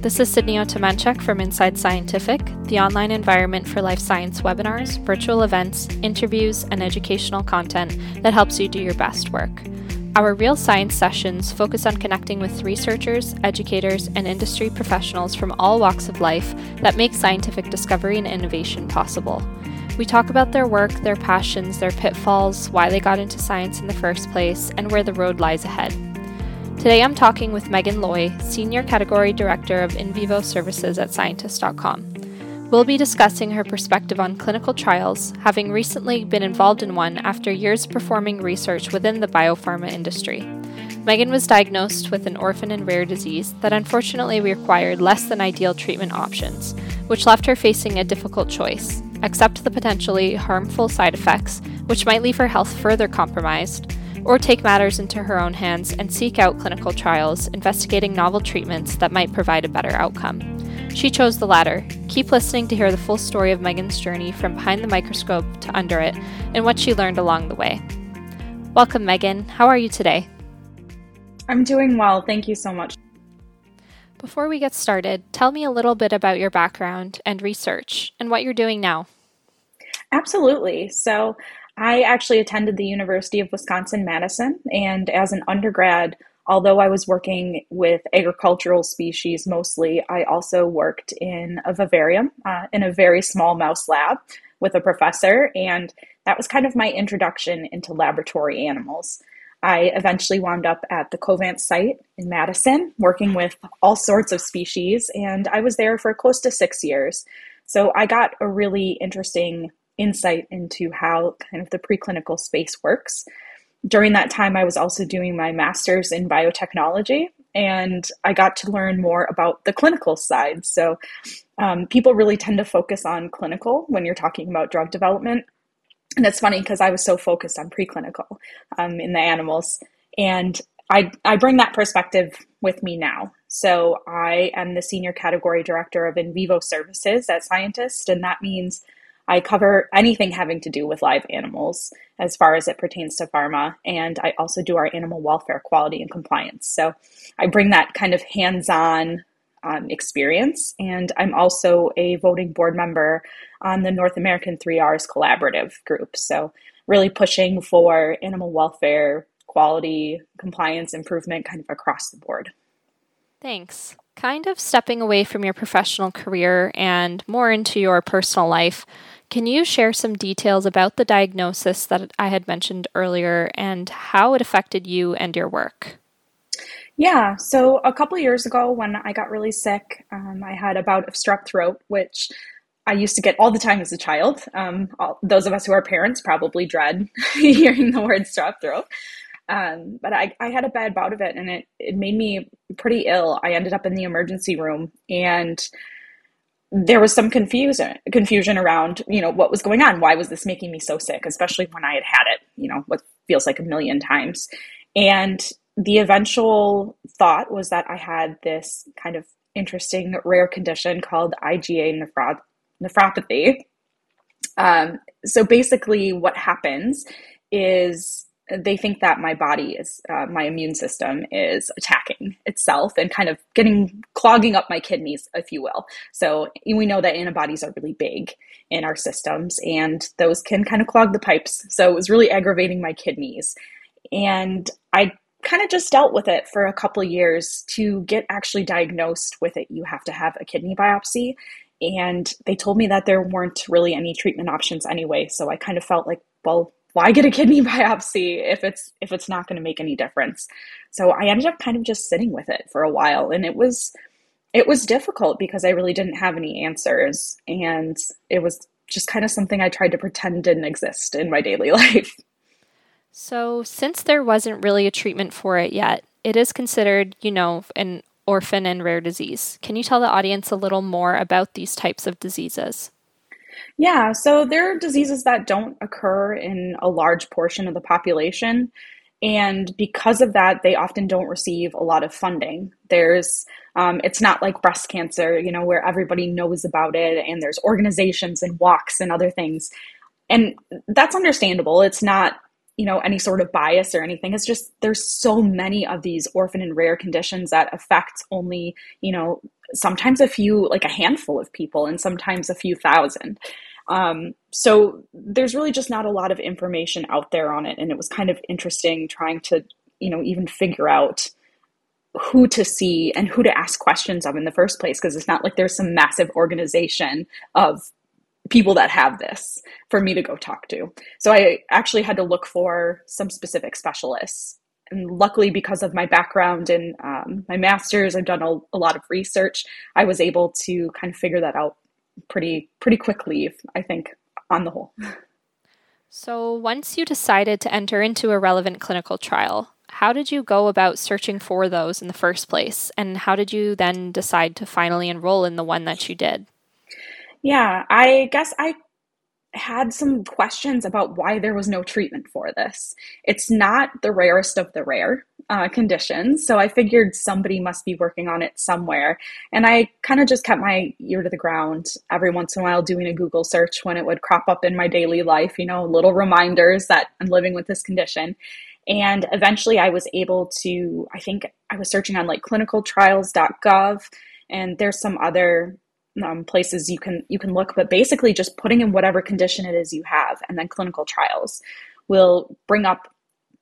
This is Sydney Otamanchuk from Inside Scientific, the online environment for life science webinars, virtual events, interviews, and educational content that helps you do your best work. Our Real Science sessions focus on connecting with researchers, educators, and industry professionals from all walks of life that make scientific discovery and innovation possible. We talk about their work, their passions, their pitfalls, why they got into science in the first place, and where the road lies ahead. Today I'm talking with Meaghan Loy, Senior Category Director of In Vivo Services at Scientist.com. We'll be discussing her perspective on clinical trials, having recently been involved in one after years performing research within the biopharma industry. Meaghan was diagnosed with an orphan and rare disease that unfortunately required less than ideal treatment options, which left her facing a difficult choice accept the potentially harmful side effects, which might leave her health further compromised, or take matters into her own hands and seek out clinical trials investigating novel treatments that might provide a better outcome. She chose the latter. Keep listening to hear the full story of Meaghan's journey from behind the microscope to under it and what she learned along the way. Welcome, Meaghan. How are you today? I'm doing well. Thank you so much. Before we get started, tell me a little bit about your background and research and what you're doing now. Absolutely. So, I actually attended the University of Wisconsin Madison, and as an undergrad, although I was working with agricultural species mostly, I also worked in a vivarium uh, in a very small mouse lab with a professor, and that was kind of my introduction into laboratory animals. I eventually wound up at the Covance site in Madison, working with all sorts of species, and I was there for close to six years. So I got a really interesting insight into how kind of the preclinical space works. During that time, I was also doing my master's in biotechnology, and I got to learn more about the clinical side. So, um, people really tend to focus on clinical when you're talking about drug development. And it's funny because I was so focused on preclinical um, in the animals. And I, I bring that perspective with me now. So I am the senior category director of in vivo services at Scientist, and that means I cover anything having to do with live animals as far as it pertains to pharma. And I also do our animal welfare quality and compliance. So I bring that kind of hands on um, experience. And I'm also a voting board member on the North American 3Rs collaborative group. So really pushing for animal welfare, quality, compliance improvement kind of across the board. Thanks. Kind of stepping away from your professional career and more into your personal life. Can you share some details about the diagnosis that I had mentioned earlier and how it affected you and your work? Yeah, so a couple years ago when I got really sick, um, I had a bout of strep throat, which I used to get all the time as a child. Um, all, those of us who are parents probably dread hearing the word strep throat. Um, but I, I had a bad bout of it and it, it made me pretty ill. I ended up in the emergency room and there was some confusion confusion around you know what was going on. Why was this making me so sick especially when i had had it you know what feels like a million times. And the eventual thought was that i had this kind of interesting rare condition called iga nephro- nephropathy. Um, so basically what happens is they think that my body is uh, my immune system is attacking itself and kind of getting clogging up my kidneys if you will. So we know that antibodies are really big in our systems and those can kind of clog the pipes. So it was really aggravating my kidneys. And i kind of just dealt with it for a couple years to get actually diagnosed with it. You have to have a kidney biopsy. And they told me that there weren't really any treatment options anyway. So i kind of felt like well why get a kidney biopsy if it's if it's not going to make any difference? So i ended up kind of just sitting with it for a while and it was it was difficult because i really didn't have any answers and it was just kind of something i tried to pretend didn't exist in my daily life. So since there wasn't really a treatment for it yet it is considered you know an orphan and rare disease. Can you tell the audience a little more about these types of diseases yeah, so there are diseases that don't occur in a large portion of the population. And because of that, they often don't receive a lot of funding. There's, um, it's not like breast cancer, you know, where everybody knows about it and there's organizations and walks and other things. And that's understandable. It's not you know any sort of bias or anything it's just there's so many of these orphan and rare conditions that affect only you know sometimes a few like a handful of people and sometimes a few thousand um, so there's really just not a lot of information out there on it and it was kind of interesting trying to you know even figure out who to see and who to ask questions of in the first place because it's not like there's some massive organization of people that have this for me to go talk to. So I actually had to look for some specific specialists. And luckily, because of my background and um, my master's, I've done a, a lot of research. I was able to kind of figure that out pretty pretty quickly. I think on the whole. So once you decided to enter into a relevant clinical trial, how did you go about searching for those in the first place? And how did you then decide to finally enroll in the one that you did? Yeah, I guess I had some questions about why there was no treatment for this. It's not the rarest of the rare uh, conditions, so I figured somebody must be working on it somewhere. And I kind of just kept my ear to the ground every once in a while doing a Google search when it would crop up in my daily life, you know, little reminders that I'm living with this condition. And eventually I was able to, I think I was searching on like clinicaltrials.gov, and there's some other um, places you can you can look but basically just putting in whatever condition it is you have and then clinical trials will bring up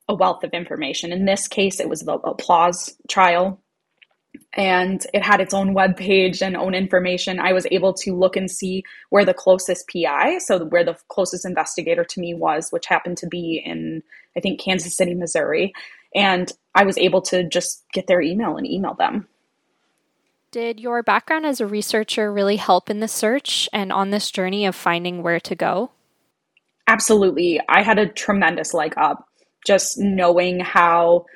a wealth of information. In this case it was the applause trial and it had its own web page and own information. I was able to look and see where the closest pi so where the closest investigator to me was which happened to be in i think kansas city missouri and i was able to just get their email and email them did your background as a researcher really help in the search and on this journey of finding where to go? Absolutely. I had a tremendous leg up just knowing how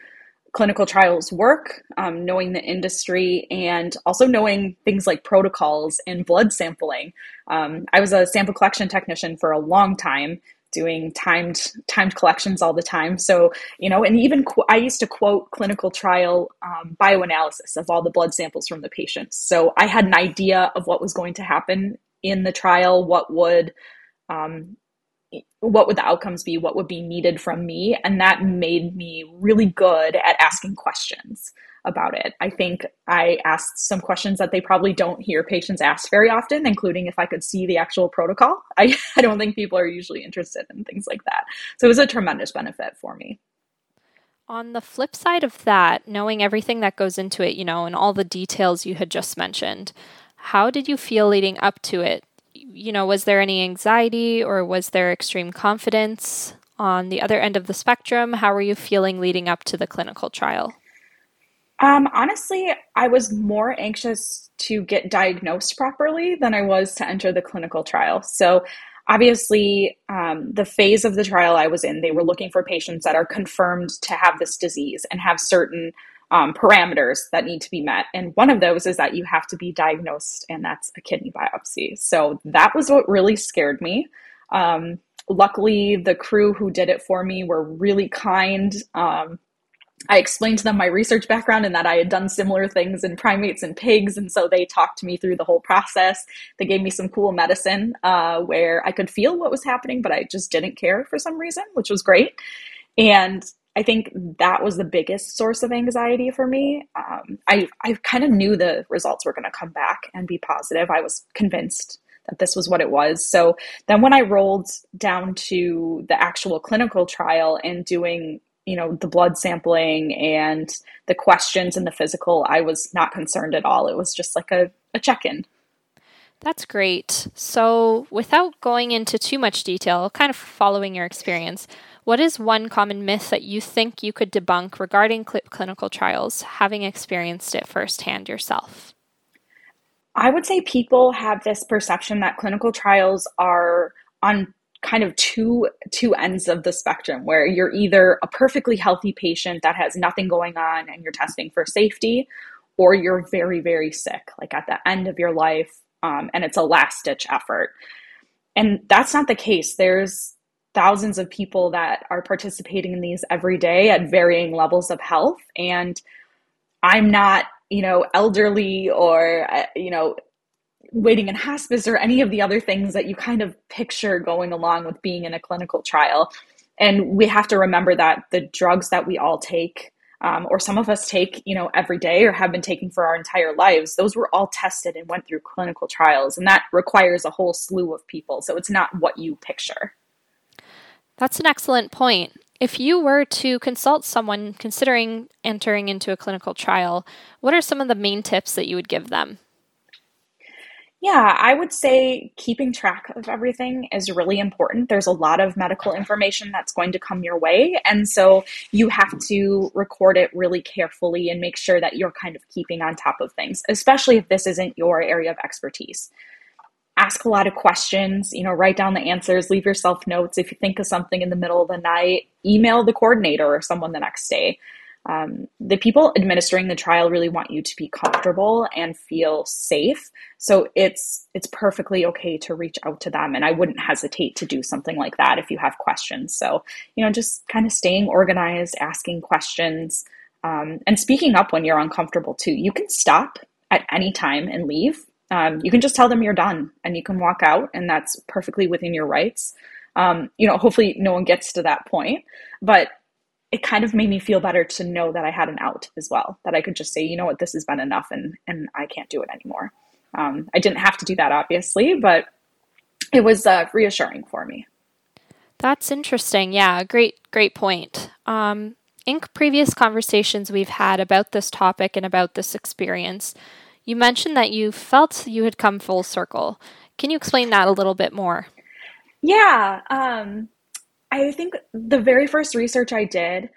clinical trials work, um, knowing the industry, and also knowing things like protocols and blood sampling. Um, I was a sample collection technician for a long time, doing timed timed collections all the time. So you know, and even qu- I used to quote clinical trial um, bioanalysis of all the blood samples from the patients. So I had an idea of what was going to happen in the trial, what would um, what would the outcomes be, what would be needed from me, and that made me really good at asking questions about it. I think I asked some questions that they probably don't hear patients ask very often, including if I could see the actual protocol. I, I don't think people are usually interested in things like that. So it was a tremendous benefit for me. On the flip side of that, knowing everything that goes into it, you know, and all the details you had just mentioned, how did you feel leading up to it? You know, was there any anxiety or was there extreme confidence? On the other end of the spectrum, how were you feeling leading up to the clinical trial? Um, honestly, I was more anxious to get diagnosed properly than I was to enter the clinical trial. So, obviously, um, the phase of the trial I was in, they were looking for patients that are confirmed to have this disease and have certain um, parameters that need to be met. And one of those is that you have to be diagnosed, and that's a kidney biopsy. So, that was what really scared me. Um, luckily, the crew who did it for me were really kind. I explained to them my research background and that I had done similar things in primates and pigs. And so they talked me through the whole process. They gave me some cool medicine uh, where I could feel what was happening, but I just didn't care for some reason, which was great. And I think that was the biggest source of anxiety for me. Um, I, I kind of knew the results were going to come back and be positive. I was convinced that this was what it was. So then when I rolled down to the actual clinical trial and doing you know the blood sampling and the questions and the physical i was not concerned at all. It was just like a, a check-in. That's great. So without going into too much detail kind of following your experience what is one common myth that you think you could debunk regarding cl- clinical trials having experienced it firsthand yourself? I would say people have this perception that clinical trials are on kind of two two ends of the spectrum where you're either a perfectly healthy patient that has nothing going on and you're testing for safety or you're very very sick like at the end of your life um, and it's a last ditch effort. And that's not the case. There's thousands of people that are participating in these every day at varying levels of health and i'm not you know elderly or uh, you know waiting in hospice or any of the other things that you kind of picture going along with being in a clinical trial. and we have to remember that the drugs that we all take um, or some of us take you know every day or have been taking for our entire lives those were all tested and went through clinical trials. And that requires a whole slew of people. So it's not what you picture. That's an excellent point. If you were to consult someone considering entering into a clinical trial what are some of the main tips that you would give them yeah, I would say keeping track of everything is really important. There's a lot of medical information that's going to come your way. And so you have to record it really carefully and make sure that you're kind of keeping on top of things, especially if this isn't your area of expertise. Ask a lot of questions, you know, write down the answers, leave yourself notes. If you think of something in the middle of the night, email the coordinator or someone the next day. Um, the people administering the trial really want you to be comfortable and feel safe. So it's it's perfectly okay to reach out to them and i wouldn't hesitate to do something like that if you have questions. So you know just kind of staying organized asking questions um, and speaking up when you're uncomfortable too. You can stop at any time and leave. Um, you can just tell them you're done and you can walk out and that's perfectly within your rights. Um, you know hopefully no one gets to that point but it kind of made me feel better to know that I had an out as well, that I could just say, you know what, this has been enough and, and I can't do it anymore. Um, I didn't have to do that, obviously, but it was uh, reassuring for me. That's interesting. Yeah, great, great point. Um, in previous conversations we've had about this topic and about this experience, you mentioned that you felt you had come full circle. Can you explain that a little bit more? Yeah. Um, I think the very first research I did,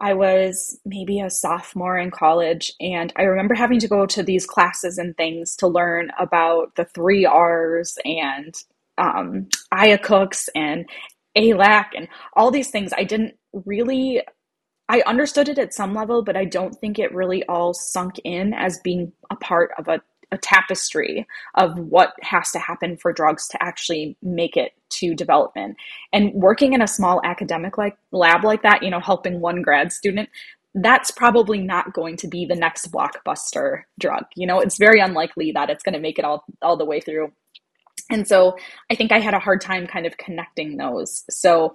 I was maybe a sophomore in college, and I remember having to go to these classes and things to learn about the three R's and um, IACUCs and ALAC and all these things. I didn't really, I understood it at some level, but I don't think it really all sunk in as being a part of a a tapestry of what has to happen for drugs to actually make it to development. And working in a small academic like lab like that, you know, helping one grad student, that's probably not going to be the next blockbuster drug. You know, it's very unlikely that it's going to make it all all the way through. And so I think I had a hard time kind of connecting those. So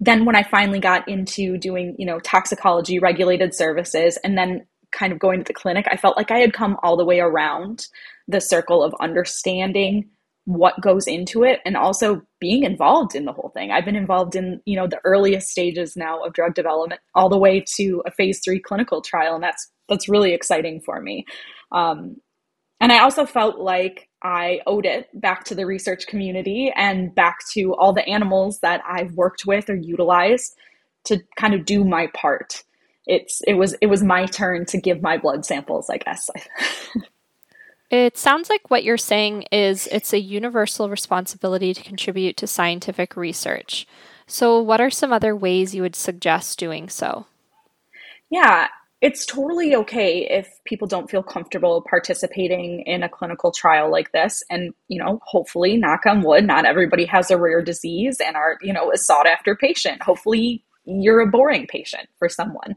then when I finally got into doing, you know, toxicology regulated services and then kind of going to the clinic, I felt like I had come all the way around the circle of understanding what goes into it and also being involved in the whole thing. I've been involved in, you know, the earliest stages now of drug development all the way to a phase 3 clinical trial and that's that's really exciting for me. Um, and I also felt like I owed it back to the research community and back to all the animals that I've worked with or utilized to kind of do my part it's it was it was my turn to give my blood samples, I guess. it sounds like what you're saying is it's a universal responsibility to contribute to scientific research. So, what are some other ways you would suggest doing so? Yeah, it's totally okay if people don't feel comfortable participating in a clinical trial like this. And, you know, hopefully, knock on wood, not everybody has a rare disease and are, you know, a sought after patient. Hopefully, you're a boring patient for someone.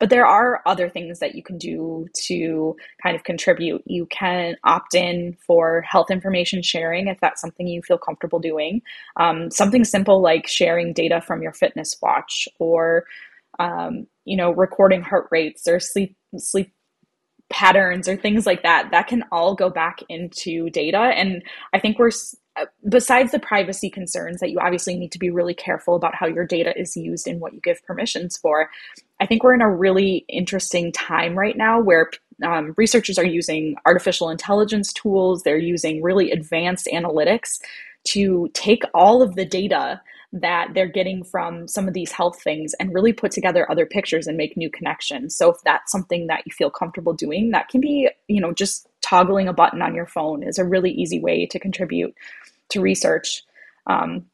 But there are other things that you can do to kind of contribute. You can opt in for health information sharing if that's something you feel comfortable doing. Um, something simple like sharing data from your fitness watch or um, you know recording heart rates or sleep sleep patterns or things like that that can all go back into data and i think we're besides the privacy concerns that you obviously need to be really careful about how your data is used and what you give permissions for, I think we're in a really interesting time right now where um, researchers are using artificial intelligence tools, they're using really advanced analytics to take all of the data that they're getting from some of these health things and really put together other pictures and make new connections. So if that's something that you feel comfortable doing, that can be, you know, just toggling a button on your phone is a really easy way to contribute to research. Um,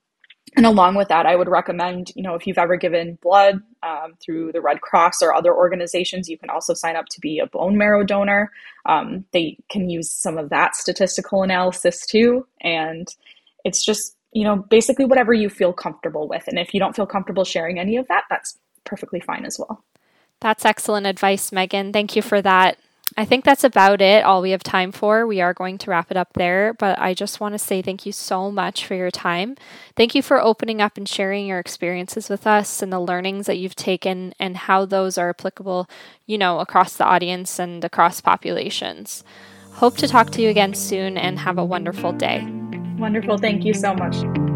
and along with that, I would recommend, you know, if you've ever given blood um, through the Red Cross or other organizations, you can also sign up to be a bone marrow donor. Um, they can use some of that statistical analysis too. And it's just, you know, basically whatever you feel comfortable with. And if you don't feel comfortable sharing any of that, that's perfectly fine as well. That's excellent advice, Meaghan. Thank you for that. I think that's about it, all we have time for. We are going to wrap it up there, but I just want to say thank you so much for your time. Thank you for opening up and sharing your experiences with us and the learnings that you've taken and how those are applicable, you know, across the audience and across populations. Hope to talk to you again soon and have a wonderful day. Wonderful. Thank you so much.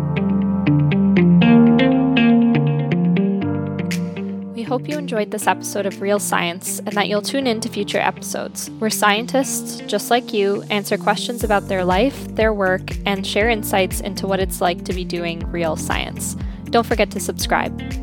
Hope you enjoyed this episode of Real Science and that you'll tune in to future episodes where scientists, just like you, answer questions about their life, their work, and share insights into what it's like to be doing real science. Don't forget to subscribe.